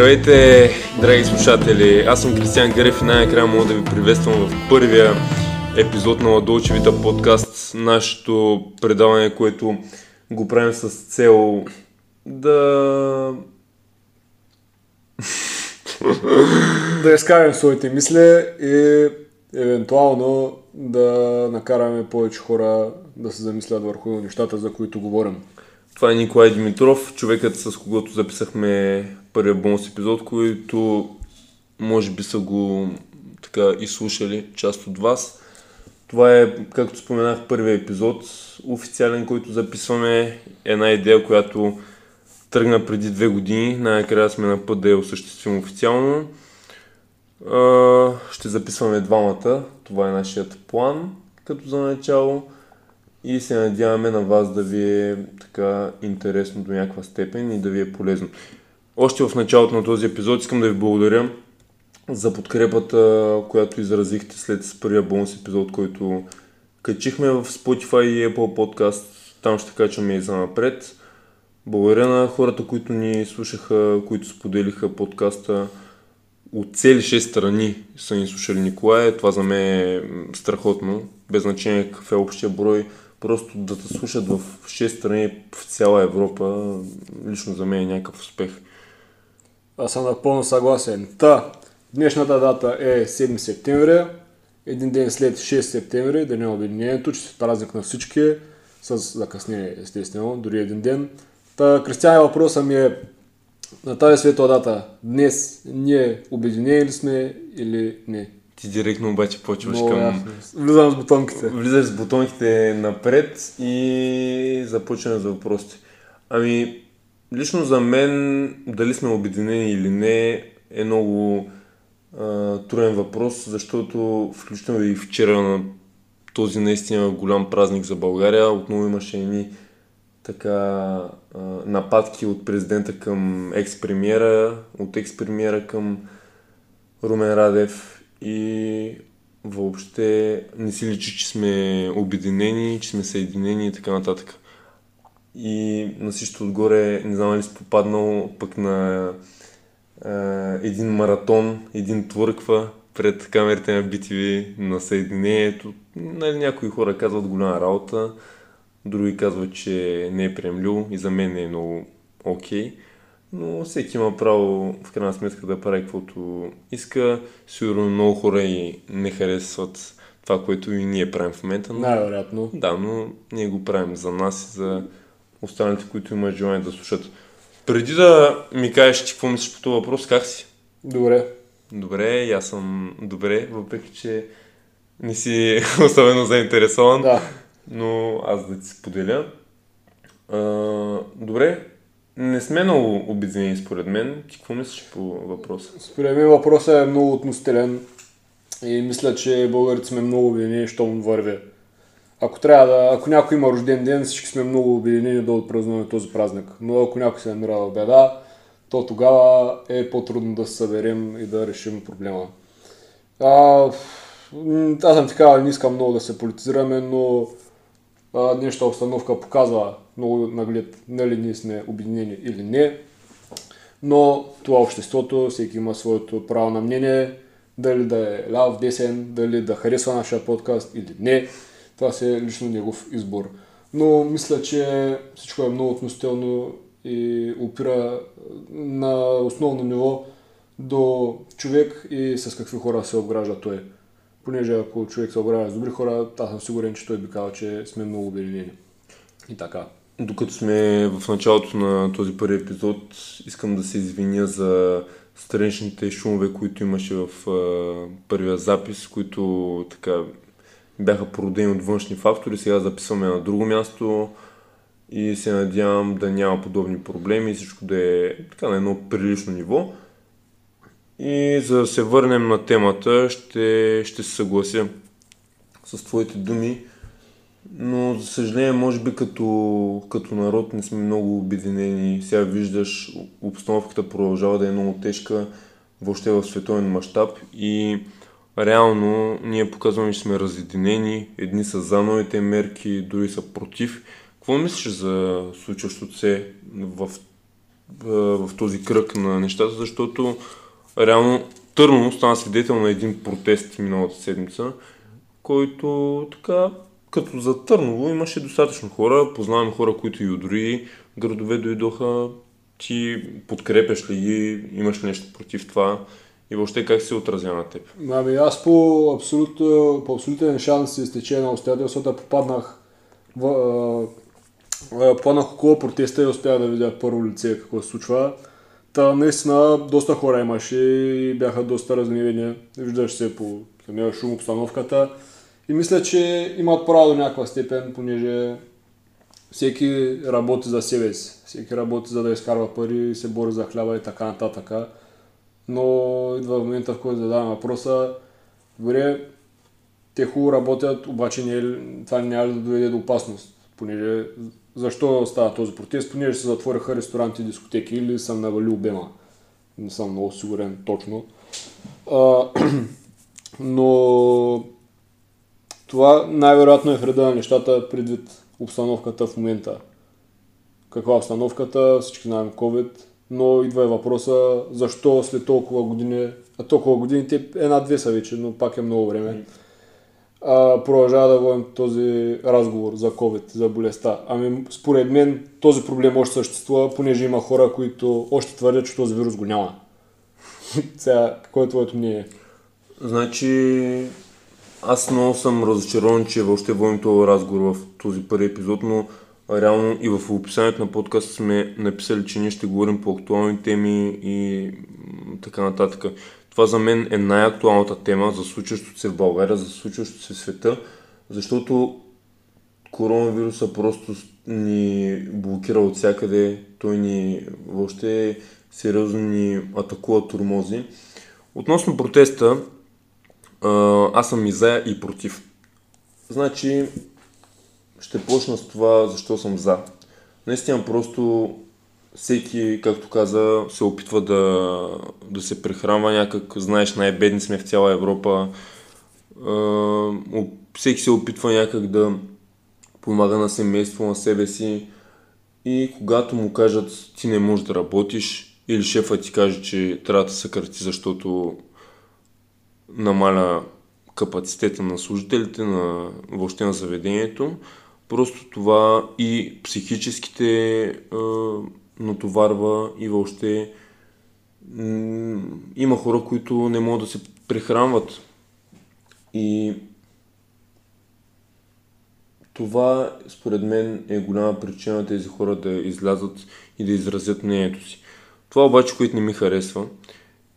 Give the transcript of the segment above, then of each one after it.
Здравейте, драги слушатели! Аз съм Кристиан Гърев и най-накрая мога да ви приветствам в първия епизод на Ладолчевита подкаст, нашето предаване, което го правим с цел да... да изкараме своите мисли и евентуално да накараме повече хора да се замислят върху нещата, за които говорим. Това е Николай Димитров, човекът с когото записахме първия бонус епизод, който може би са го така изслушали част от вас. Това е, както споменах, първия епизод, официален, който записваме. Една идея, която тръгна преди две години. Най-накрая сме на път да я осъществим официално. Ще записваме двамата. Това е нашият план, като за начало и се надяваме на вас да ви е така интересно до някаква степен и да ви е полезно. Още в началото на този епизод искам да ви благодаря за подкрепата, която изразихте след първия бонус епизод, който качихме в Spotify и Apple Podcast. Там ще качваме и за напред. Благодаря на хората, които ни слушаха, които споделиха подкаста. От цели 6 страни са ни слушали Николай. Това за мен е страхотно. Без значение какъв е общия брой просто да те слушат в 6 страни в цяла Европа, лично за мен е някакъв успех. Аз съм напълно съгласен. Та, днешната дата е 7 септември, един ден след 6 септември, деня на обединението, че празник на всички, с закъснение естествено, дори един ден. Та, Кристиан, въпросът ми е на тази светла дата, днес ние обединени ли сме или не? Ти директно обаче почваш Много към... ясно. Влизам с бутонките. Влизаш с бутонките напред и започваме за въпросите. Ами, лично за мен, дали сме обединени или не, е много а, труден въпрос, защото включително и вчера на този наистина голям празник за България, отново имаше едни така а, нападки от президента към екс-премиера, от екс-премиера към Румен Радев и въобще не си личи, че сме обединени, че сме съединени и така нататък. И на всичко отгоре, не знам ли си попаднал пък на е, един маратон, един твърква пред камерите на BTV на съединението. Нали, някои хора казват голяма работа, други казват, че не е приемливо и за мен е много окей. Okay но всеки има право в крайна сметка да прави каквото иска. Сигурно много хора и не харесват това, което и ние правим в момента. Но... Най-вероятно. Да, но ние го правим за нас и за останалите, които имат желание да слушат. Преди да ми кажеш ти какво мислиш по този въпрос, как си? Добре. Добре, и аз съм добре, въпреки че не си особено заинтересован. Да. Но аз да ти споделя. А, добре, не сме много обединени според мен. Ти какво мислиш по въпроса? Според мен въпросът е много относителен и мисля, че българите сме много обединени, щом върви. Ако трябва да, ако някой има рожден ден, всички сме много обединени да отпразнуваме този празник. Но ако някой се намира в беда, то тогава е по-трудно да се съберем и да решим проблема. А, аз съм така, не искам много да се политизираме, но а, днешната обстановка показва много наглед, нали ние сме обединени или не. Но това обществото, всеки има своето право на мнение, дали да е ляв, десен, дали да харесва нашия подкаст или не. Това си е лично негов избор. Но мисля, че всичко е много относително и опира на основно ниво до човек и с какви хора се обгражда той. Понеже ако човек се обгражда с добри хора, аз съм сигурен, че той би казал, че сме много обединени. И така. Докато сме в началото на този първи епизод, искам да се извиня за страничните шумове, които имаше в а, първия запис, които така бяха породени от външни фактори. Сега записваме на друго място и се надявам да няма подобни проблеми и всичко да е така на едно прилично ниво. И за да се върнем на темата, ще, ще се съглася с твоите думи но за съжаление, може би като, като народ не сме много обединени. Сега виждаш, обстановката продължава да е много тежка въобще в световен мащаб и реално ние показваме, че сме разединени. Едни са за новите мерки, други са против. Какво мислиш за случващото се в в този кръг на нещата, защото реално Търново стана свидетел на един протест миналата седмица, който така, като за Търново имаше достатъчно хора, познаваме хора, които и от други градове дойдоха, ти подкрепяш ли ги, имаш ли нещо против това и въобще как се отразя на теб? Ами аз по, абсолют, по абсолютен шанс се изтече на обстоятелствата попаднах в, попаднах около протеста и успях да видя първо лице какво се случва. Та наистина доста хора имаше и бяха доста разгневени. Виждаш се по самия шум обстановката. И мисля, че имат право до някаква степен, понеже всеки работи за себе си. Всеки работи за да изкарва пари, се бори за хляба и така нататък. Но идва момента, в който задавам въпроса, добре, те хубаво работят, обаче не е, това няма да доведе до опасност. Понеже, защо става този протест? Понеже се затвориха ресторанти и дискотеки или съм навалил обема. Не съм много сигурен точно. А, но това най-вероятно е вреда на нещата предвид обстановката в момента. Каква е обстановката, всички знаем COVID, но идва и въпроса защо след толкова години, а толкова години, те една-две са вече, но пак е много време, а, продължава да водим този разговор за COVID, за болестта. Ами според мен този проблем още съществува, понеже има хора, които още твърдят, че този вирус го няма. Сега, какво е твоето мнение? Значи, аз много съм разочарован, че въобще водим този разговор в този първи епизод, но реално и в описанието на подкаст сме написали, че ние ще говорим по актуални теми и така нататък. Това за мен е най-актуалната тема за случващото се в България, за случващото се в света, защото коронавируса просто ни блокира от всякъде, той ни въобще сериозно ни атакува турмози. Относно протеста, аз съм и за и против. Значи, ще почна с това, защо съм за. Наистина просто всеки, както каза, се опитва да, да се прехранва някак. Знаеш, най-бедни сме в цяла Европа. Всеки се опитва някак да помага на семейство, на себе си. И когато му кажат, ти не можеш да работиш, или шефа ти каже, че трябва да съкрати, защото намаля капацитета на служителите, на въобще на заведението. Просто това и психическите а, натоварва и въобще има хора, които не могат да се прехранват. И това, според мен, е голяма причина тези хора да излязат и да изразят мнението си. Това обаче, което не ми харесва,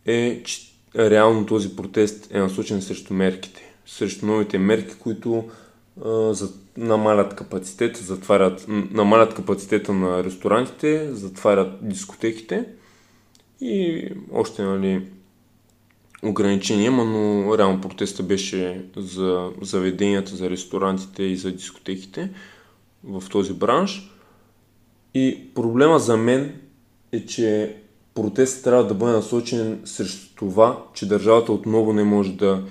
е, че реално този протест е насочен срещу мерките, срещу новите мерки, които за, намалят капацитета, затварят, намалят капацитета на ресторантите, затварят дискотеките и още нали, ограничения има, но реално протеста беше за заведенията, за ресторантите и за дискотеките в този бранш. И проблема за мен е, че протест трябва да бъде насочен срещу това, че държавата отново не може да,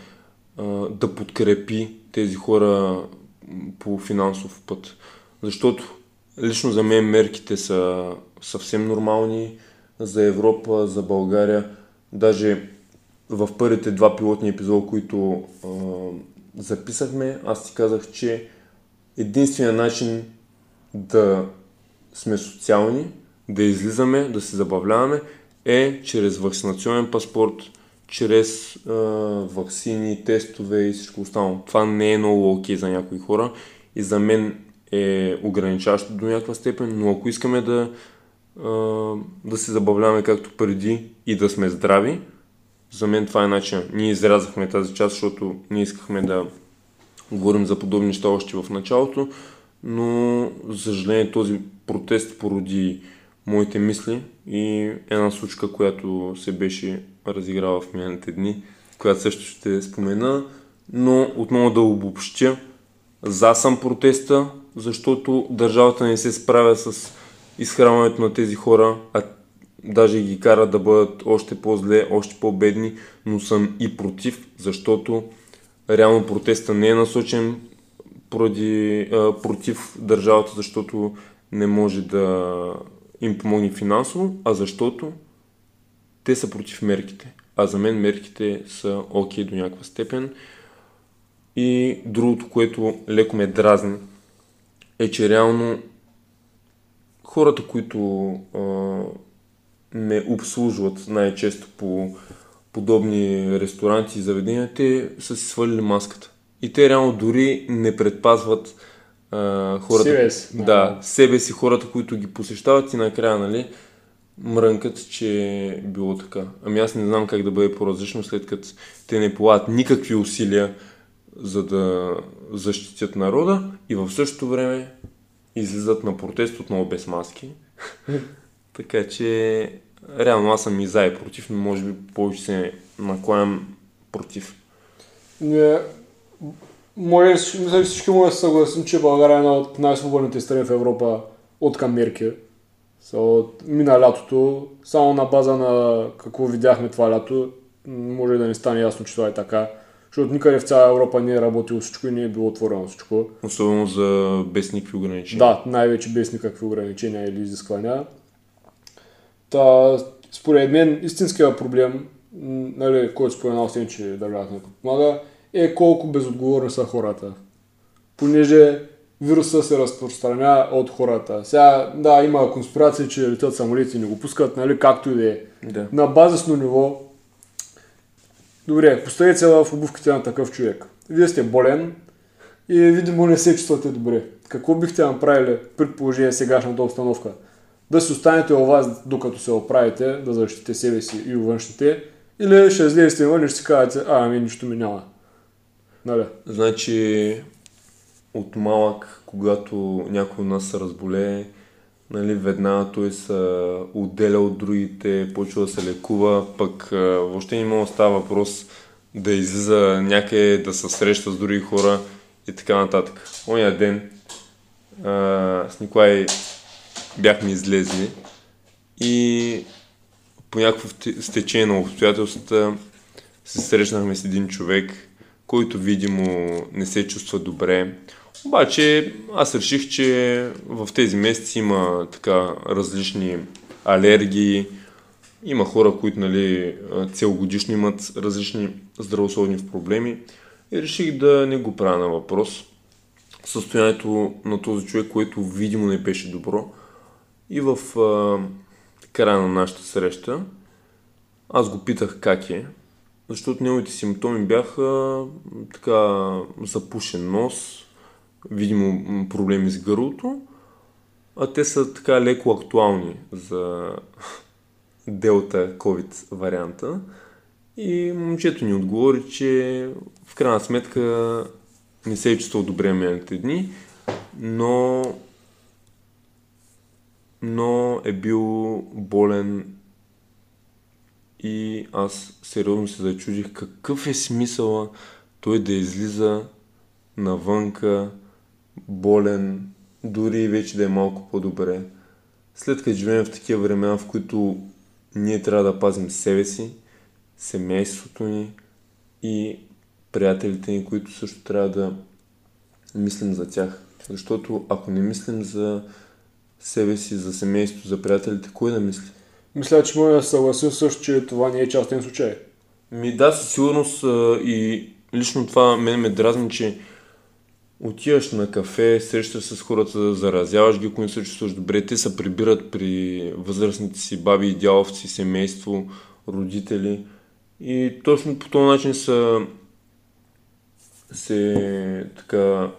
да подкрепи тези хора по финансов път. Защото лично за мен мерките са съвсем нормални за Европа, за България. Даже в първите два пилотни епизода, които а, записахме, аз ти казах, че единственият начин да сме социални да излизаме, да се забавляваме е чрез вакцинационен паспорт, чрез а, вакцини, тестове и всичко останало. Това не е много окей за някои хора и за мен е ограничаващо до някаква степен, но ако искаме да, а, да се забавляваме както преди и да сме здрави, за мен това е начин. Ние изрязахме тази част, защото ние искахме да говорим за подобни неща още в началото, но за съжаление този протест породи моите мисли и една случка, която се беше разиграла в миналите дни, която също ще спомена, но отново да обобщя, за съм протеста, защото държавата не се справя с изхранването на тези хора, а даже ги кара да бъдат още по-зле, още по-бедни, но съм и против, защото реално протеста не е насочен поради, а, против държавата, защото не може да им помогне финансово, а защото те са против мерките. А за мен мерките са окей okay до някаква степен. И другото, което леко ме дразни, е, че реално хората, които а, ме обслужват най-често по подобни ресторанти и заведения, те са си свалили маската. И те реално дори не предпазват а, хората. Себе си. Да, себе си, хората, които ги посещават и накрая, нали, мрънкат, че е било така. Ами аз не знам как да бъде по-различно, след като те не полагат никакви усилия за да защитят народа и в същото време излизат на протест отново без маски. така че реално аз съм и за и против, но може би повече се накланям против. Не, може, мисля, всички може да съгласим, че България е една от най-свободните страни в Европа от към мерки. So, мина лятото, само на база на какво видяхме това лято, може да не стане ясно, че това е така. Защото никъде в цяла Европа не е работило всичко и не е било отворено всичко. Особено за без никакви ограничения. Да, най-вече без никакви ограничения или изисквания. Та, според мен, истинския проблем, нали, който споменал си, че държавата не подпомага, е колко безотговорни са хората. Понеже вируса се разпространява от хората. Сега, да, има конспирации, че летят самолети и не го пускат, нали, както и да е. Да. На базисно ниво, добре, поставете се в обувките на такъв човек. Вие сте болен и видимо не се чувствате добре. Какво бихте направили при положение сегашната обстановка? Да си останете у вас, докато се оправите, да защитите себе си и външните, или ще излезете вън и ще си кажете, а, ами нищо ми няма. Нали? Значи, от малък, когато някой от нас се разболее, нали, веднага той се отделя от другите, почва да се лекува, пък въобще не мога става въпрос да излиза някъде, да се среща с други хора и така нататък. Оня ден а, с Николай бяхме излезли и по някакво стечение на обстоятелствата се срещнахме с един човек, който видимо не се чувства добре. Обаче аз реших, че в тези месеци има така различни алергии, има хора, които нали, целогодишно имат различни здравословни проблеми и реших да не го правя на въпрос. Състоянието на този човек, което видимо не беше добро. И в а, края на нашата среща аз го питах как е, защото неговите симптоми бяха така запушен нос, видимо проблеми с гърлото, а те са така леко актуални за Делта COVID варианта. И момчето ни отговори, че в крайна сметка не се е чувствал добре миналите дни, но, но е бил болен и аз сериозно се зачудих какъв е смисъла той да излиза навънка болен, дори вече да е малко по-добре. След като живеем в такива времена, в които ние трябва да пазим себе си, семейството ни и приятелите ни, които също трябва да мислим за тях. Защото ако не мислим за себе си, за семейството, за приятелите, кой да мисли? Мисля, че може да съгласим също, че това не е частен случай. Ми да, със сигурност и лично това мен ме дразни, че отиваш на кафе, срещаш с хората, заразяваш ги, ако се чувстваш добре, те се прибират при възрастните си баби и дяловци, семейство, родители и точно по този начин са се така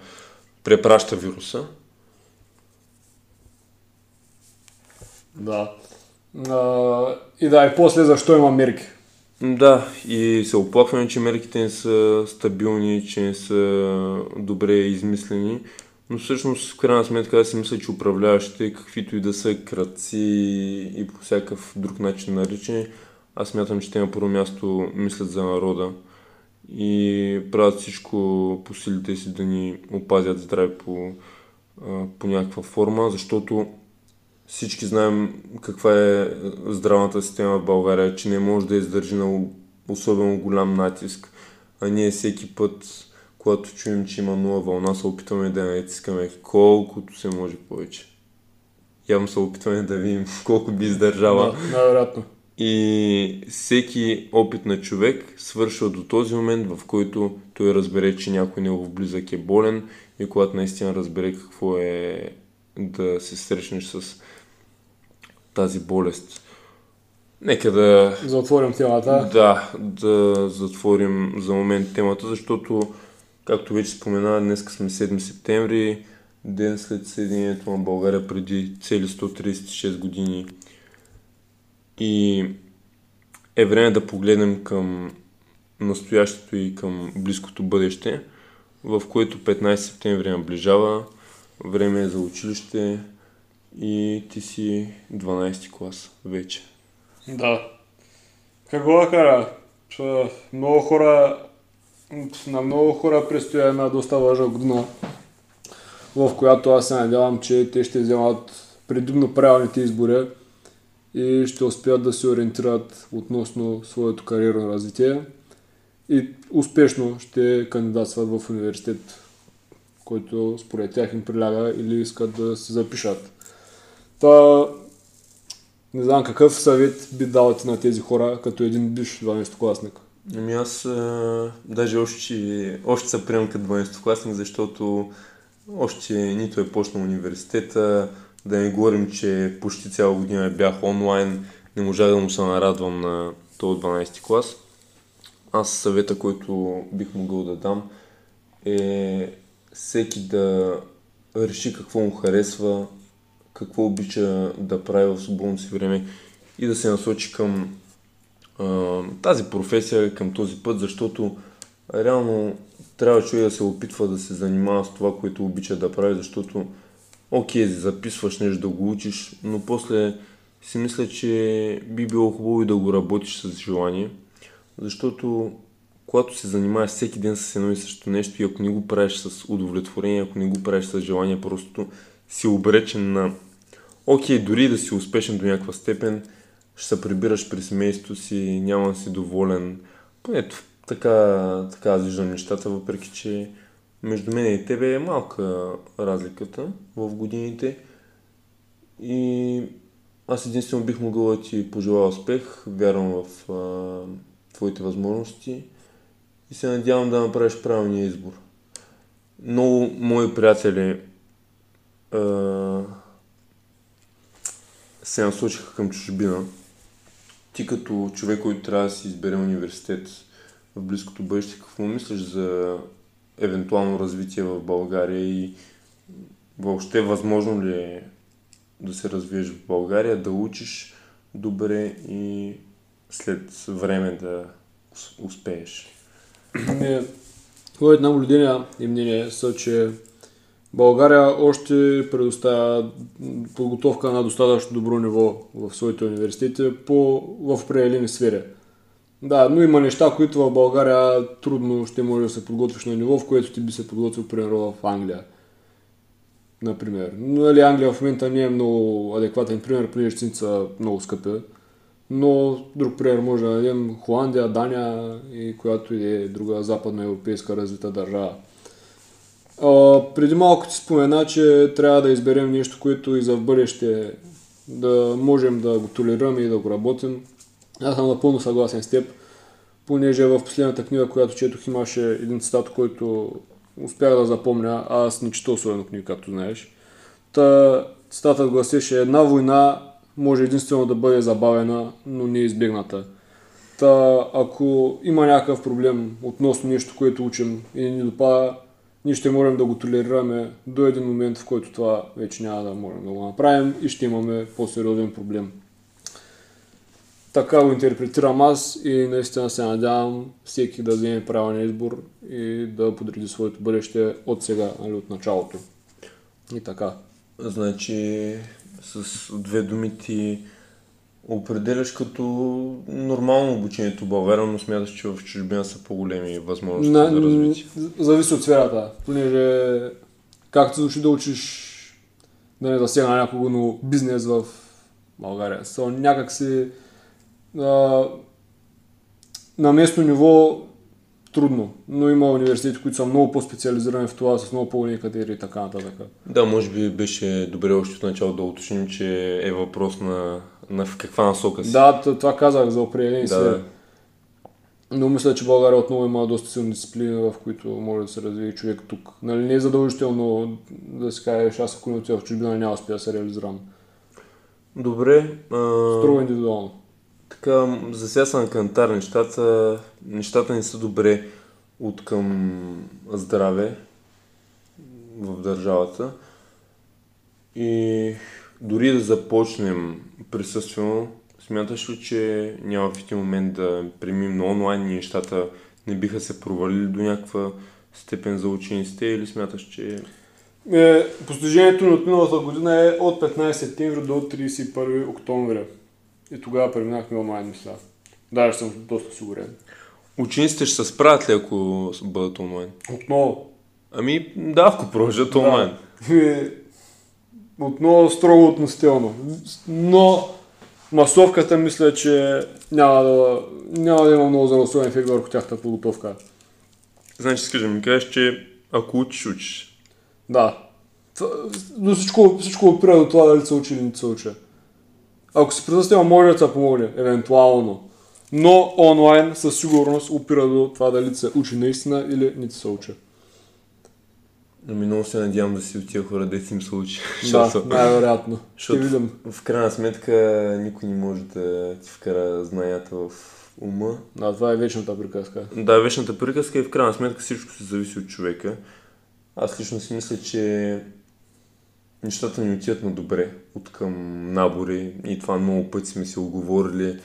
препраща вируса. Да. А, и да, и после защо има мерки? Да, и се оплакваме, че мерките не са стабилни, че не са добре измислени, но всъщност в крайна сметка аз си мисля, че управляващите, каквито и да са кръци и по всякакъв друг начин наричани, аз смятам, че те на първо място мислят за народа и правят всичко по силите си да ни опазят здраве по, по някаква форма, защото всички знаем каква е здравната система в България, че не може да издържи на особено голям натиск, а ние всеки път, когато чуем, че има нова вълна, се опитваме да я натискаме колкото се може повече. явно се опитваме да видим колко би издържала. Да, най-вероятно. И всеки опит на човек свършва до този момент, в който той разбере, че някой негов близък е болен и когато наистина разбере какво е да се срещнеш с тази болест. Нека да... Затворим темата. Да, да затворим за момент темата, защото, както вече спомена, днес сме 7 септември, ден след съединението на България преди цели 136 години. И е време да погледнем към настоящето и към близкото бъдеще, в което 15 септември наближава, време е за училище и ти си 12 клас вече. Да. Какво кара? Че много хора, на много хора предстои една доста важна година, в която аз се надявам, че те ще вземат предимно правилните избори и ще успеят да се ориентират относно своето кариерно развитие и успешно ще кандидатстват в университет, който според тях им приляга или искат да се запишат. Та, не знам какъв съвет би дал ти на тези хора, като един биш 12-класник. Ами аз а, даже още, още се приемам като 12-класник, защото още нито е почнал университета, да не говорим, че почти цяла година бях онлайн, не можах да му се нарадвам на този 12 клас. Аз съвета, който бих могъл да дам е всеки да реши какво му харесва, какво обича да прави в свободното си време и да се насочи към а, тази професия, към този път, защото реално трябва човек да се опитва да се занимава с това, което обича да прави, защото окей, записваш нещо да го учиш, но после си мисля, че би било хубаво и да го работиш с желание, защото когато се занимаваш всеки ден с едно и също нещо и ако не го правиш с удовлетворение, ако не го правиш с желание, просто си обречен на окей, дори да си успешен до някаква степен, ще се прибираш при семейството си, няма да си доволен. Поне така, така аз виждам нещата, въпреки че между мен и тебе е малка разликата в годините. И аз единствено бих могъл да ти пожелая успех, вярвам в а, твоите възможности и се надявам да направиш правилния избор. Много мои приятели а, се насочиха към чужбина. Ти като човек, който трябва да си избере университет в близкото бъдеще, какво мислиш за евентуално развитие в България и въобще възможно ли е да се развиеш в България, да учиш добре и след време да успееш? Не, моят наблюдение и мнение са, че България още предоставя подготовка на достатъчно добро ниво в своите университети по, в определени сфери. Да, но има неща, които в България трудно ще може да се подготвиш на ниво, в което ти би се подготвил, примерно, в Англия. Например. Нали, Англия в момента не е много адекватен пример, понеже цените са много скъпи. Но друг пример може да дадем Холандия, Дания и която и е друга западна европейска развита държава. А, преди малко ти спомена, че трябва да изберем нещо, което и за в бъдеще да можем да го толерираме и да го работим. Аз съм напълно съгласен с теб, понеже в последната книга, която четох, имаше един цитат, който успях да запомня, аз не чета особено книга, както знаеш. Та, цитатът гласеше, една война може единствено да бъде забавена, но не избегната. Та, ако има някакъв проблем относно нещо, което учим и не ни допада, ние ще можем да го толерираме до един момент, в който това вече няма да можем да го направим и ще имаме по-сериозен проблем. Така го интерпретирам аз и наистина се надявам всеки да вземе правилен избор и да подреди своето бъдеще от сега, нали, от началото. И така. Значи, с две думи ти определяш като нормално обучението в България, но смяташ, че в чужбина са по-големи възможности На, за развитие? Зависи от сферата, понеже както звучи да учиш да не засегна някого, но бизнес в България. Са някак си на местно ниво трудно, но има университети, които са много по-специализирани в това, с много по-големи категории и така нататък. Да, може би беше добре още от начало да уточним, че е въпрос на, на в каква насока си. Да, това казах за определени да. сфери. Но мисля, че България отново има доста силни дисциплини, в които може да се развие човек тук. Нали, не е задължително да си кажеш, аз ако не отида в чужбина, няма успея да се реализирам. Добре. А... Строго индивидуално. Така, за сега са на кантар нещата. Нещата не са добре от към здраве в държавата. И дори да започнем присъствено, смяташ ли, че няма в един момент да премим на онлайн и нещата не биха се провалили до някаква степен за учениците или смяташ, че... Е, постижението от миналата година е от 15 септември до 31 октомври. И тогава преминахме онлайн, мисля. Даже съм доста сигурен. Учениците ще се справят ли, ако бъдат онлайн? Отново. Ами, да, ако продължат онлайн. Да. Отново строго относително. Но масовката мисля, че няма да, няма да има много здравословен ефект върху тяхната подготовка. Значи, да ми кажеш, че ако учиш, учиш. Да. Но всичко, всичко опира до това дали се учи или не се учи. Ако си присъства, може да се помогне, евентуално. Но онлайн със сигурност опира до това дали се учи наистина или не се учи. Ами много се надявам да си от тия хора, да си им се учи. Да, най-вероятно. Ще видим. В крайна сметка никой не може да ти вкара знанията в ума. Да, това е вечната приказка. Да, вечната приказка и в крайна сметка всичко се зависи от човека. Аз лично си мисля, че нещата ни отиват на добре от към набори и това много пъти сме си оговорили.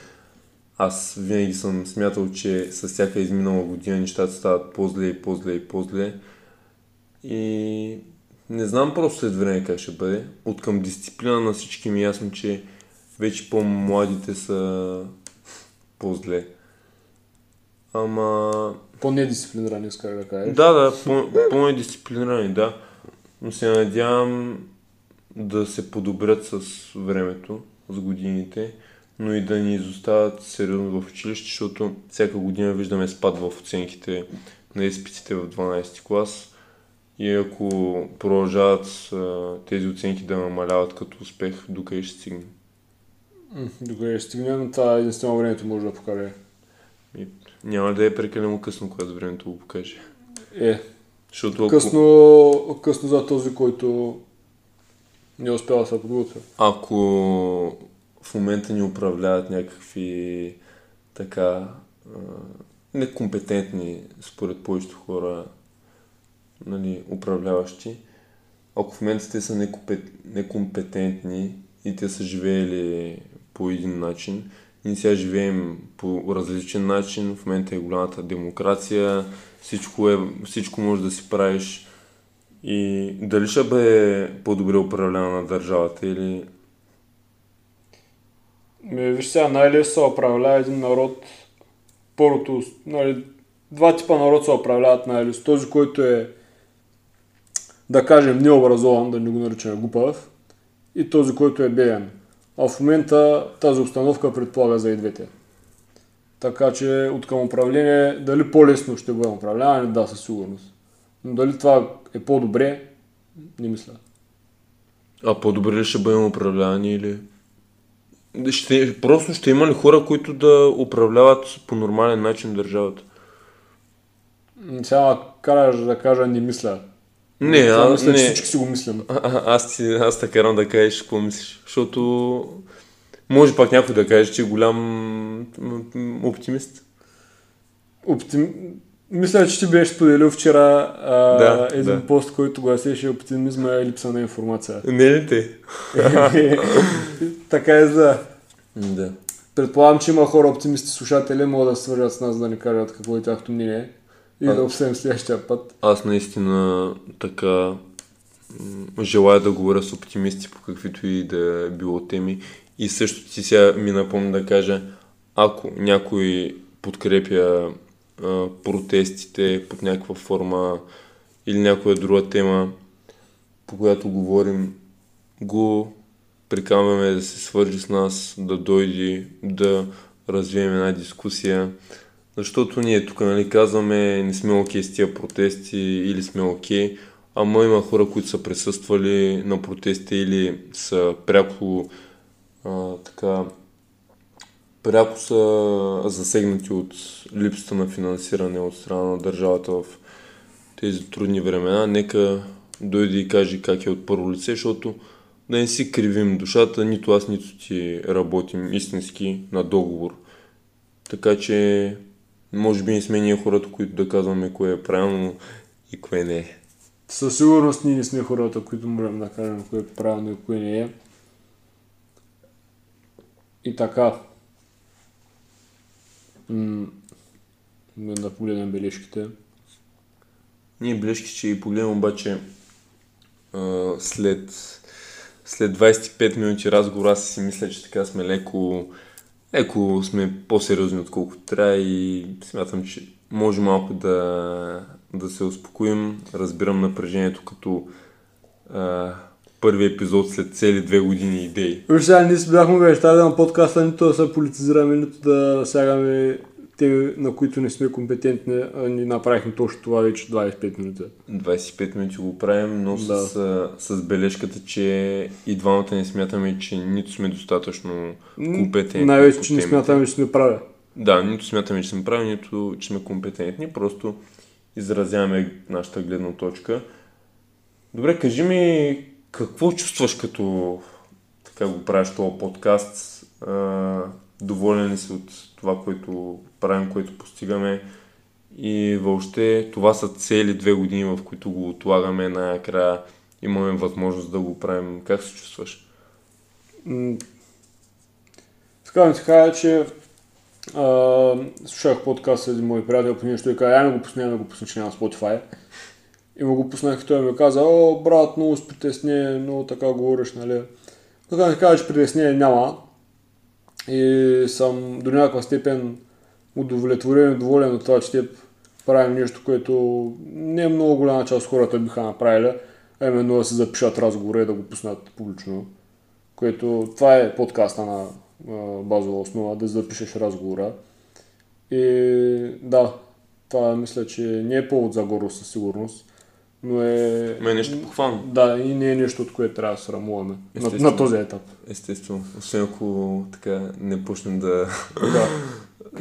Аз винаги съм смятал, че с всяка изминала година нещата стават по-зле и по-зле и по-зле. И не знам просто след време как ще бъде. От към дисциплина на всички ми е ясно, че вече по-младите са по-зле. Ама... По-недисциплинирани, иска да кажеш. Да, да, по-недисциплинирани, да. Но се надявам да се подобрят с времето, с годините, но и да ни изостават сериозно в училище, защото всяка година виждаме спад в оценките на изпитите в 12 клас и ако продължават тези оценки да намаляват като успех, докъде ще стигнем? Докъде ще стигнем, това единствено времето може да покаже. И няма да е прекалено късно, когато времето го покаже. Е. Защото ако... късно, късно за този, който не успява да се подготвя. Ако в момента ни управляват някакви така некомпетентни, според повечето хора, нали, управляващи, ако в момента те са некомпетентни и те са живеели по един начин, ние сега живеем по различен начин, в момента е голямата демокрация, всичко, е, всичко може да си правиш и дали ще бъде по-добре управлена на държавата или... Ми, виж сега, най-лесно се управлява един народ. Първото, нали, два типа народ се управляват най-лесно. Този, който е, да кажем, необразован, да не го наричаме глупав, и този, който е беден. А в момента тази обстановка предполага за и двете. Така че от към управление, дали по-лесно ще бъде управляване, да, със сигурност. Но дали това е по-добре, не мисля. А по-добре ли ще бъдем управлявани или... Ще, просто ще има ли хора, които да управляват по нормален начин държавата? Сега караш да кажа не мисля. Не, а, мисля, не. всички си го мислим. А, а, аз, ти, аз те карам да кажеш какво мислиш. Защото може пак някой да каже, че е голям оптимист. Оптим... Мисля, че ти беше споделил вчера а, Да, един да. пост, който гласеше оптимизма е липса на информация. Не ли те? така е за... Да. Предполагам, че има хора оптимисти слушатели, могат да се свържат с нас да ни кажат какво е тяхното мнение и А. да обсъдим следващия път. Аз наистина така желая да говоря с оптимисти по каквито и да е било теми. И също ти сега ми напомня да кажа, ако някой подкрепя протестите под някаква форма или някоя друга тема, по която говорим, го приканваме да се свържи с нас, да дойде, да развием една дискусия, Защото ние тук нали, казваме не сме окей с тия протести или сме окей, ама има хора, които са присъствали на протести или са пряко а, така пряко са засегнати от липсата на финансиране от страна на държавата в тези трудни времена. Нека дойде и каже как е от първо лице, защото да не си кривим душата, нито аз, нито ти работим истински на договор. Така че, може би не сме ние хората, които да казваме кое е правилно и кое не е. Със сигурност ние не сме хората, които можем да кажем кое е правилно и кое не е. И така. М- да погледнем бележките. Ние бележки ще ги погледнем обаче а, след, след 25 минути разговор. Аз си мисля, че така сме леко, леко сме по-сериозни отколкото трябва и смятам, че може малко да, да се успокоим. Разбирам напрежението като а, първи епизод след цели две години идеи. Виж сега, ние си бяхме обещали на подкаста нито да се политизираме, нито да сягаме те, на които не сме компетентни, а ни направихме точно това вече 25 минути. 25 минути го правим, но Да. с, с бележката, че и двамата не смятаме, че нито сме достатъчно компетентни. Най-вече, че не смятаме, че сме прави. Да, нито смятаме, че сме прави, нито че сме компетентни, просто изразяваме нашата гледна точка. Добре, кажи ми какво чувстваш като така го правиш този подкаст? Доволен ли си от това, което правим, което постигаме? И въобще това са цели две години, в които го отлагаме. Накрая имаме възможност да го правим. Как се чувстваш? М, Така ми че а, слушах подкаст с един мой приятел по нещо и каза, ай ме го ай ме го пусне, че няма Spotify. И му го пуснах и той ми каза, о, брат, много с притеснение, много така говориш, нали. Така ми се каза, че притеснение няма. И съм до някаква степен удовлетворен и доволен от това, че те правим нещо, което не е много голяма част от хората биха направили, а именно да се запишат разговора и да го пуснат публично. Което това е подкаста на базова основа, да запишеш разговора. И да, това мисля, че не е повод за гордост със сигурност, но е... Ме е нещо похвално. Да, и не е нещо, от което трябва да срамуваме на, на този етап. Естествено. Освен ако така не почнем да Да.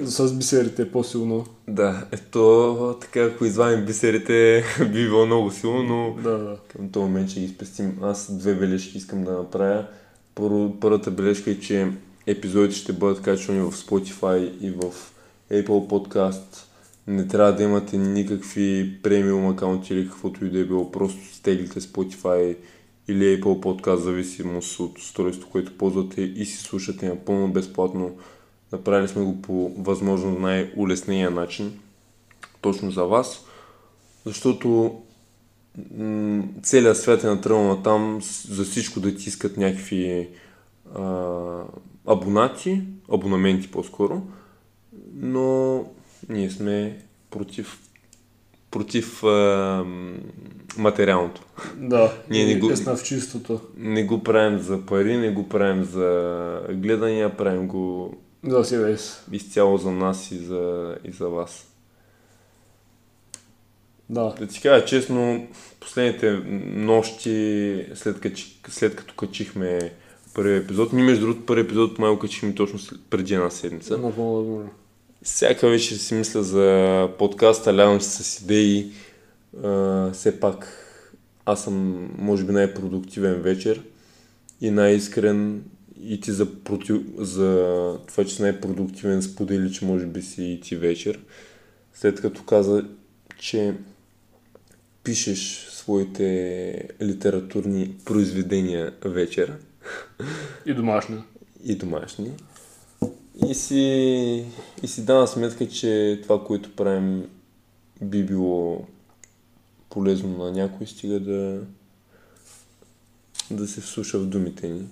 С бисерите е по-силно. Да, ето така, ако извадим бисерите, би било много силно, но Да, да. към този момент ще ги спестим. Аз две бележки искам да направя. Първо, първата бележка е, че епизодите ще бъдат качвани в Spotify и в Apple Podcast. Не трябва да имате никакви премиум акаунти или каквото и да е било. Просто стеглите Spotify или Apple Podcast, зависимост от устройството, което ползвате и си слушате напълно безплатно. Направили сме го по възможно най-улеснения начин, точно за вас, защото целият свят е натръгнал на там за всичко да ти искат някакви а, абонати, абонаменти по-скоро, но ние сме против, против а, материалното. Да, Ние не го- е в чистото. Не го правим за пари, не го правим за гледания, правим го За себе си. изцяло за нас и за, и за вас. Да. Да ти кажа честно, последните нощи, след, кач... след като качихме първи епизод, ние между другото първи епизод май го качихме точно преди една седмица. Напълно. Всяка вечер си мисля за подкаста, лявам се с идеи. А, все пак аз съм, може би, най-продуктивен вечер и най-искрен и ти за, против... за това, че си най-продуктивен сподели, че може би си и ти вечер. След като каза, че пишеш своите литературни произведения вечер И домашна. и домашни. И си, и си дава сметка, че това, което правим, би било полезно на някой, стига да, да се вслуша в думите ни.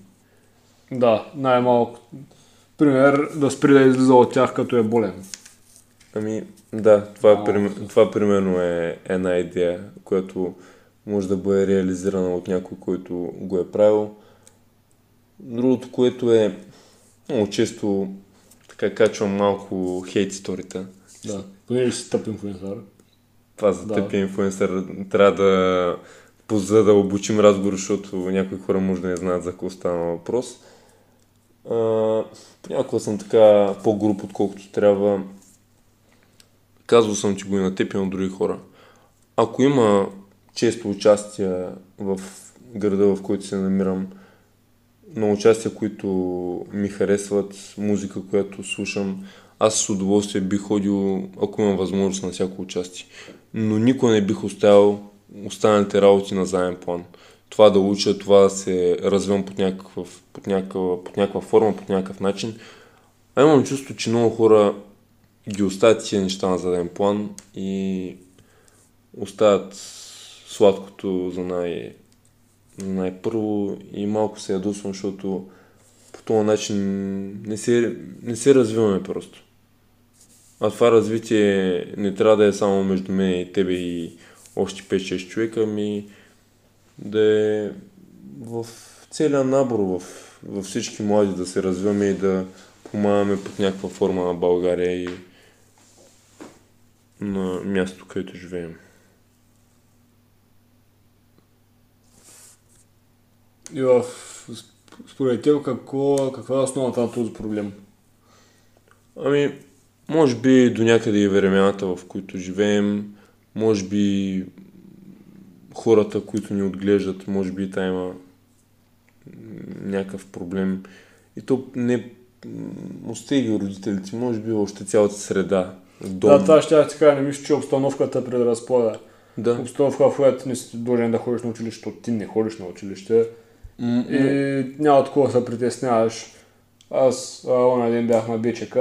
Да, най-малко. Пример, да спри да излиза от тях като е болен. Ами, да, това, О. прим- това примерно е една идея, която може да бъде реализирана от някой, който го е правил. Другото, което е много често така качвам малко хейт историта Да, понеже си тъп инфлуенсър. Това за Да. тъпия инфлуенсър трябва да поза да обучим разговор, защото някои хора може да не знаят за какво става въпрос. А, понякога съм така по-груп, отколкото трябва. Казвал съм, че го и на теб и на други хора. Ако има често участия в града, в който се намирам, на участия, които ми харесват, музика, която слушам, аз с удоволствие бих ходил, ако имам възможност на всяко участие. Но никога не бих оставил останалите работи на заден план. Това да уча, това да се развивам под, някакъв, под, някаква, под някаква форма, под някакъв начин. А имам чувство, че много хора ги оставят тия неща на заден план и оставят сладкото за най- най-първо и малко се ядосвам, защото по този начин не се, не се развиваме просто. А това развитие не трябва да е само между мен и тебе и още 5-6 човека, ами да е в целия набор, в, във всички млади да се развиваме и да помагаме под някаква форма на България и на мястото, където живеем. И в, според теб, какво, каква е основата на този проблем? Ами, може би до някъде и времената, в които живеем, може би хората, които ни отглеждат, може би та има някакъв проблем. И то не м, остига родителите, може би още цялата среда. Дом. Да, това ще ти кажа, не мисля, че обстановката предразполага. да. Обстановка, в която не си длъжен да ходиш на училище, защото ти не ходиш на училище. М- И няма такова да се притесняваш. Аз оня ден бях на БЧК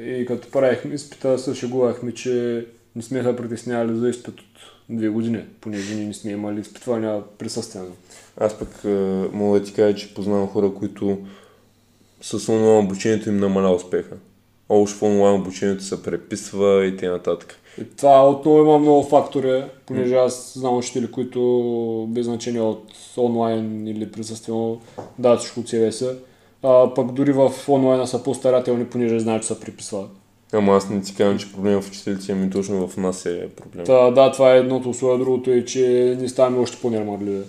и като правихме изпита, се шегувахме, че не сме се притеснявали за изпит от две години, понеже ние не сме имали изпитвания присъствено. Аз пък мога да ти кажа, че познавам хора, които с онлайн обучението им намаля успеха. Уж в онлайн обучението се преписва и т.н. И това отново има много фактори, понеже аз знам учители, които без значение от онлайн или присъствено дават всичко от себе си. А, пък дори в онлайна са по-старателни, понеже знаят, че се приписват. Ама аз не ти казвам, че проблема в учителите, ами точно в нас е проблем. Та, да, това е едното условие, другото е, че не ставаме още по-нормалливи.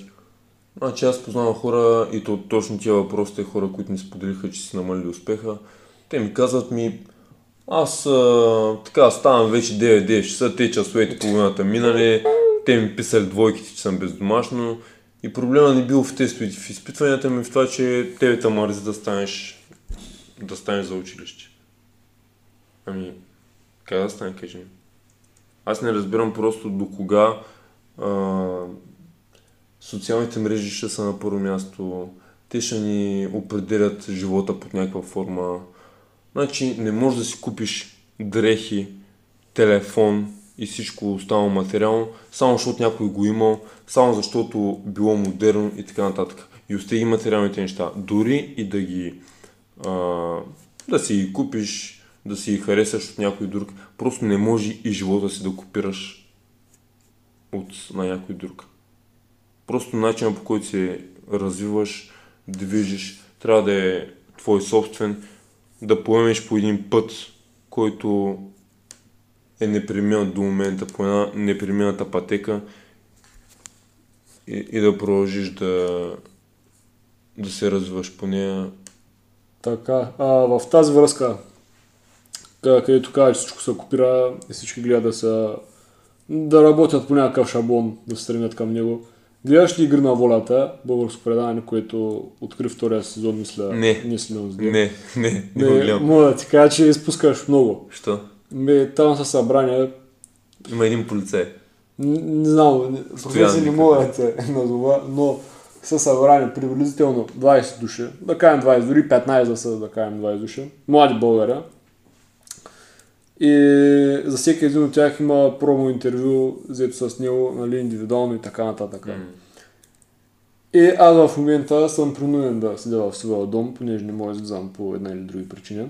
Значи аз познавам хора и то точно тия въпросите хора, които ми споделиха, че си намалили успеха. Те ми казват ми, аз а, така ставам вече 9-10 часа, те часовете половината минали, те ми писали двойките, че съм бездомашно. И проблема не бил в тестовете, в изпитванията ми в това, че тебе те мързи да станеш, да станеш за училище. Ами, как да стане, кажи ми? Аз не разбирам просто до кога а, социалните мрежи ще са на първо място. Те ще ни определят живота под някаква форма. Значи не можеш да си купиш дрехи, телефон и всичко останало материално, само защото някой го имал, само защото било модерно и така нататък. И остига материалните неща. Дори и да ги а, да си ги купиш, да си ги харесаш от някой друг, просто не може и живота си да копираш от на някой друг. Просто начинът по който се развиваш, движиш, трябва да е твой собствен, да поемеш по един път, който е непреминат до момента, по една непремината пътека и, и да продължиш да, да се развиваш по нея. Така, а, в тази връзка, къ- където казва, че всичко се копира и всички гледат да са да работят по някакъв шаблон, да стремят към него. Гледаш ли Игри на волята, българско предаване, което откри втория сезон, мисля, Не. не силно с Не, не, не Не, мога да ти кажа, че изпускаш много. Що? Ме, там са събрания, Има един полицай. н- не знам, не- професия не мога да те назова, но са събрани приблизително 20 души, да кажем 20, дори 15 да са, да кажем 20 души, млади българи. И за всеки един от тях има промо интервю, взето с него, нали, индивидуално и така нататък. М. И аз в момента съм принуден да седя в своя дом, понеже не мога да излизам по една или други причини.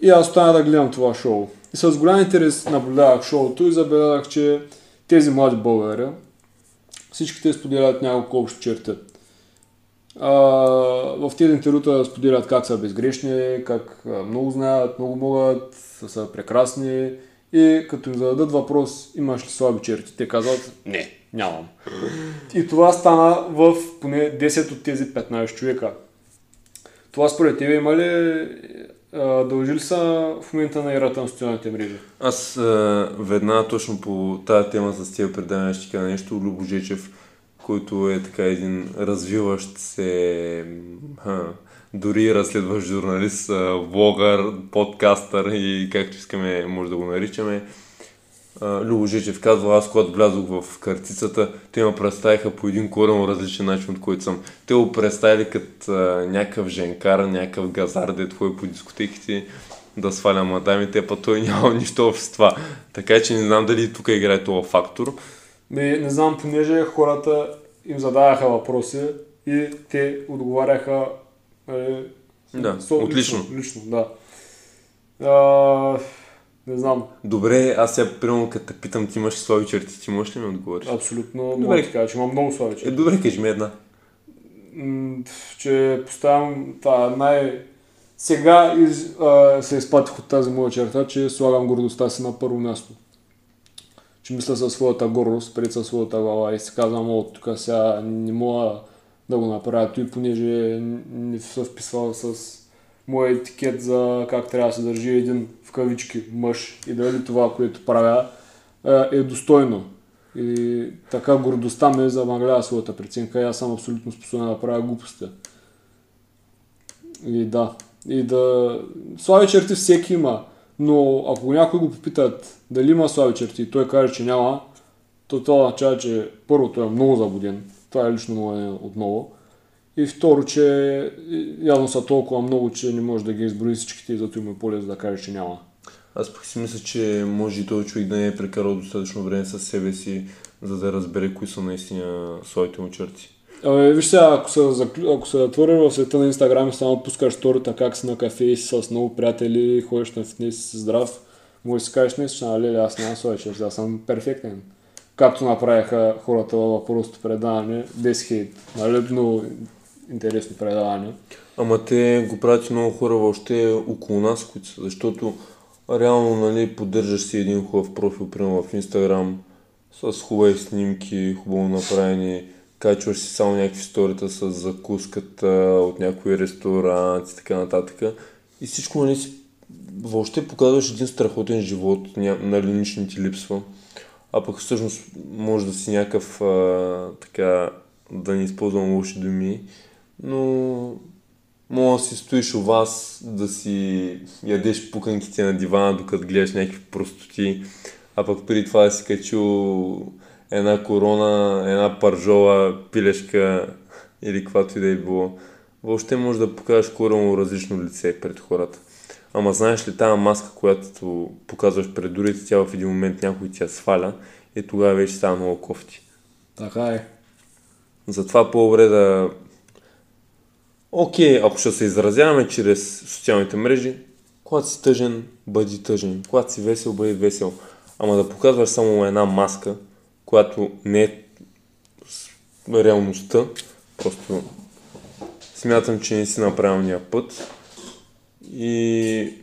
И аз остана да гледам това шоу. И с голям интерес наблюдавах шоуто и забелязах, че тези млади българи, всички те споделят няколко общи черти. А, в тези интервюта споделят как са безгрешни, как много знаят, много могат, са прекрасни и като им зададат въпрос, имаш ли слаби черти, те казват, не, нямам. И това стана в поне 10 от тези 15 човека. Това според тебе има ли дължи ли са в момента на ерата на социалните мрежи? Аз а, веднага точно по тази тема с тия предавания ще кажа нещо. Любо Жечев, който е така един развиващ се ха, дори разследващ журналист, а, влогър, подкастър и както искаме може да го наричаме. Любо Жечев казва, аз когато влязох в картицата, те ме представиха по един коренно различен начин, от който съм. Те го представили като някакъв женкар, някакъв газар, дето ходи по дискотеките да сваля мадамите, па той няма нищо общо с това. Така че не знам дали тук играе този фактор. Ми, не знам, понеже хората им задаваха въпроси и те отговаряха нали, Да, со- отлично. Лично, лично да. А, не знам, Добре, аз сега примерно като те питам, ти имаш слаби черти, ти можеш ли ми отговориш? абсолютно Добре. мога да ти кажа, че имам много слаби Е, черти. добре, кажи ми една. М, че поставям това най... Сега из, а, се изпатих от тази моя черта, че слагам гордостта си на първо място. Че мисля със своята гордост, пред със своята глава и си казвам, о, тук сега не мога да го направя той, понеже не се вписва с моя етикет за как трябва да се държи един в кавички мъж и дали това, което правя, е е достойно. И така гордостта ме замъглява своята преценка и аз съм абсолютно способен да правя глупости. И да. И да... Слаби черти всеки има, но ако някой го попитат дали има слаби черти и той каже, че няма, то това означава, че първо той е много заблуден. Това е лично мое отново. И второ, че явно са толкова много, че не може да ги изброи всичките и зато им е по-лесно да каже, че няма. Аз пък си мисля, че може и този човек да не е прекарал достатъчно време с себе си, за да разбере кои са наистина своите му черти. Абе, виж сега, ако се, ако се затвориш в света на Инстаграм и само пускаш сторията как си на кафе с много приятели, ходиш на фитнес си здрав, може да си кажеш наистина, нали, аз нямам своя черт, аз съм перфектен. Както направиха хората във въпросното предаване, без хейт, нали, но интересно предаване. Ама те го правят много хора въобще около нас, които са, защото реално, нали, поддържаш си един хубав профил, примерно в Инстаграм, с хубави снимки, хубаво направени, качваш си само някакви сторита с закуската от някой ресторант и така нататък. И всичко, нали, си, въобще показваш един страхотен живот, нали, нищо ти липсва. А пък всъщност може да си някакъв, а, така, да не използвам лоши думи, но може да си стоиш у вас, да си ядеш пуканките на дивана, докато гледаш някакви простоти, а пък преди това да си качил една корона, една паржола, пилешка или каквато и да е било. Въобще може да покажеш коренно различно лице пред хората. Ама знаеш ли, тази маска, която показваш пред другите, тя в един момент някой ти я сваля и тогава вече става много кофти. Така е. Затова по-добре да... Окей, ако ще се изразяваме чрез социалните мрежи, когато си тъжен, бъди тъжен. Когато си весел, бъди весел. Ама да показваш само една маска, която не е с реалността, просто смятам, че не си на правилния път. И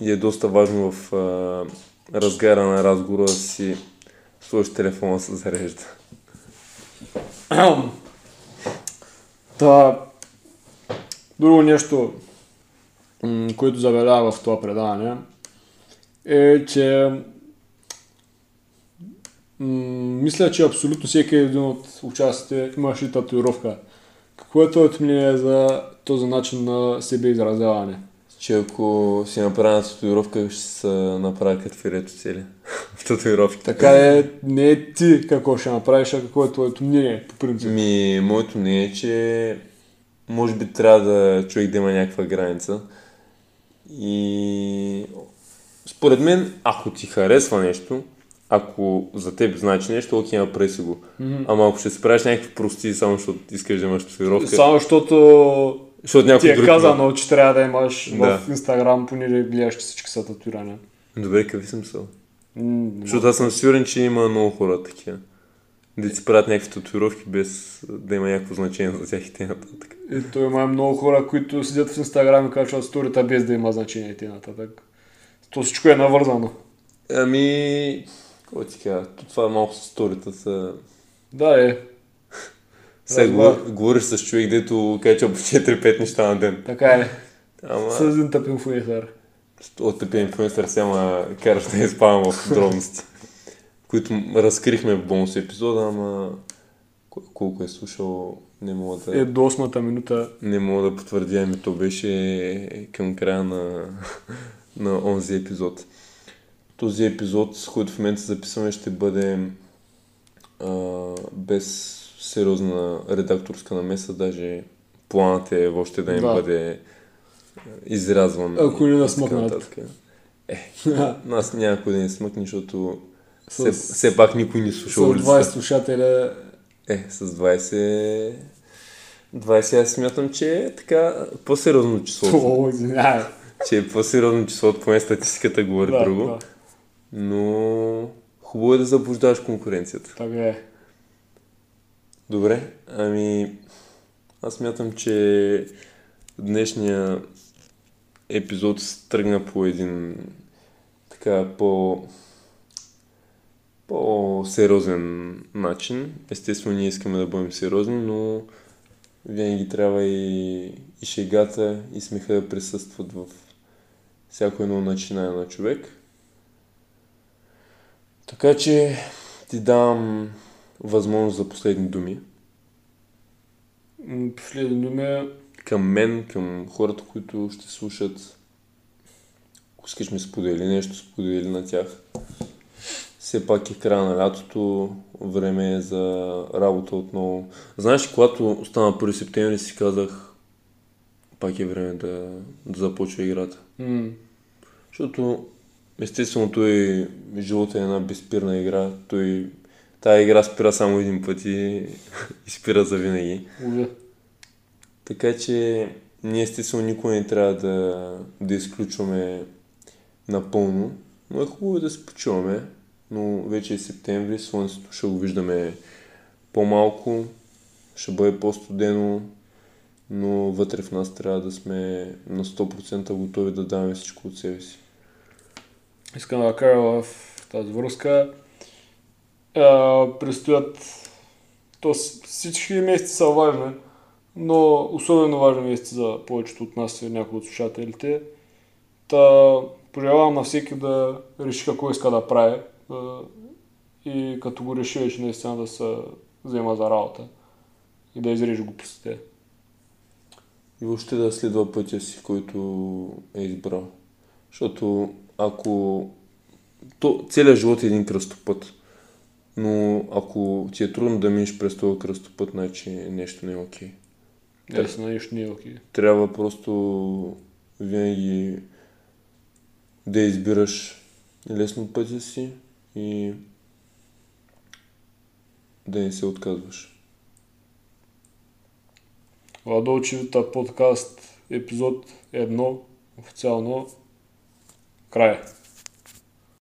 и е доста важно в а, разгара на разговора да си сложиш телефона се зарежда. Та, друго нещо, което забелява в това предаване, е, че мисля, че абсолютно всеки един от участите имаше татуировка. Какво е твоето мнение за този начин на себе изразяване? Че ако си направя татуировка, ще се направя като фирето цели в татуировките. Така е, не е ти какво ще направиш, а какво е твоето мнение, по принцип. Ми, моето мнение е, че може би трябва да човек да има някаква граница. И според мен, ако ти харесва нещо, ако за теб значи нещо, окей, направи си го. Ама ако ще си правиш някакви прости, само защото искаш да имаш татуировка, Само защото защото някой ти е друг... казано, че трябва да имаш Да. в Инстаграм, понеже гледаш, че всички са татуирани. Добре, какви са? М, Защото аз съм сигурен, че има много хора такива. да си правят някакви татуировки без да има някакво значение за тях и т.н. той има много хора, които седят в Инстаграм и качват сторита без да има значение и т.н. То всичко е навързано. Ами, какво ти кажа, то това малко с сторията са... Да, е. Сега говориш с човек, дето качва по 4-5 неща на ден. Така е. Ама, С един тъп инфлуенсър. от тъпия инфлуенсър сега караш да изпадам в подробности, които разкрихме в бонус епизода, ама кол- колко е слушал, не мога да... Е, до осмата минута. Не мога да потвърдя, ами то беше към края на, на онзи епизод. Този епизод, с който в момента записваме, ще бъде а, без сериозна редакторска намеса, даже планът е въобще да им Да. бъде изрязван. Ако не и нас така смъкнат. нататък. Е, нас няма кой да ни смъкне, защото С- все, все пак никой не слуша С 20 улицата. слушателя. Е, с 20... 20 аз смятам, че е така по-сериозно число. О, че е по-сериозно число, поне статистиката говори Да, друго. да, Но хубаво е да заблуждаваш конкуренцията. така е. Добре, ами аз смятам, че днешния епизод тръгна по един така по по-сериозен начин. Естествено, ние искаме да бъдем сериозни, но винаги трябва и, и шегата, и смеха да присъстват в всяко едно начинание на човек. Така че ти давам възможност за последни думи Последни думи. към мен, към хората, които ще слушат. Ако искаш ми сподели нещо, сподели на тях. Все пак е края на лятото, време е за работа отново. Знаеш, когато остана 1 септември си казах, пак е време да, да започва играта. М, Защото естествено той живота е една безспирна игра. Той, тая игра спира само един път и, и спира за винаги. Така че ние естествено никога не трябва да, да изключваме напълно, но е хубаво да се почуваме. Но вече е септември, слънцето ще го виждаме по-малко, ще бъде по-студено, но вътре в нас трябва да сме на 100% готови да даваме всичко от себе си. Искам да кажа в тази връзка. А, предстоят... То всички месеци са важни, но особено важни месеци за повечето от нас и някои от слушателите. Та пожелавам на всеки да реши какво иска да прави и като го реши вече наистина да се взема за работа и да изреже глупостите. И въобще да следва пътя си, който е избрал. Защото ако... То, целият живот е един кръстопът. Но ако ти е трудно да минеш през този кръстопът, значи нещо не е окей. Наистина нищо не е окей. Трябва просто винаги да избираш лесно пътя си и да не се отказваш. Владолчевита подкаст епизод 1 официално край.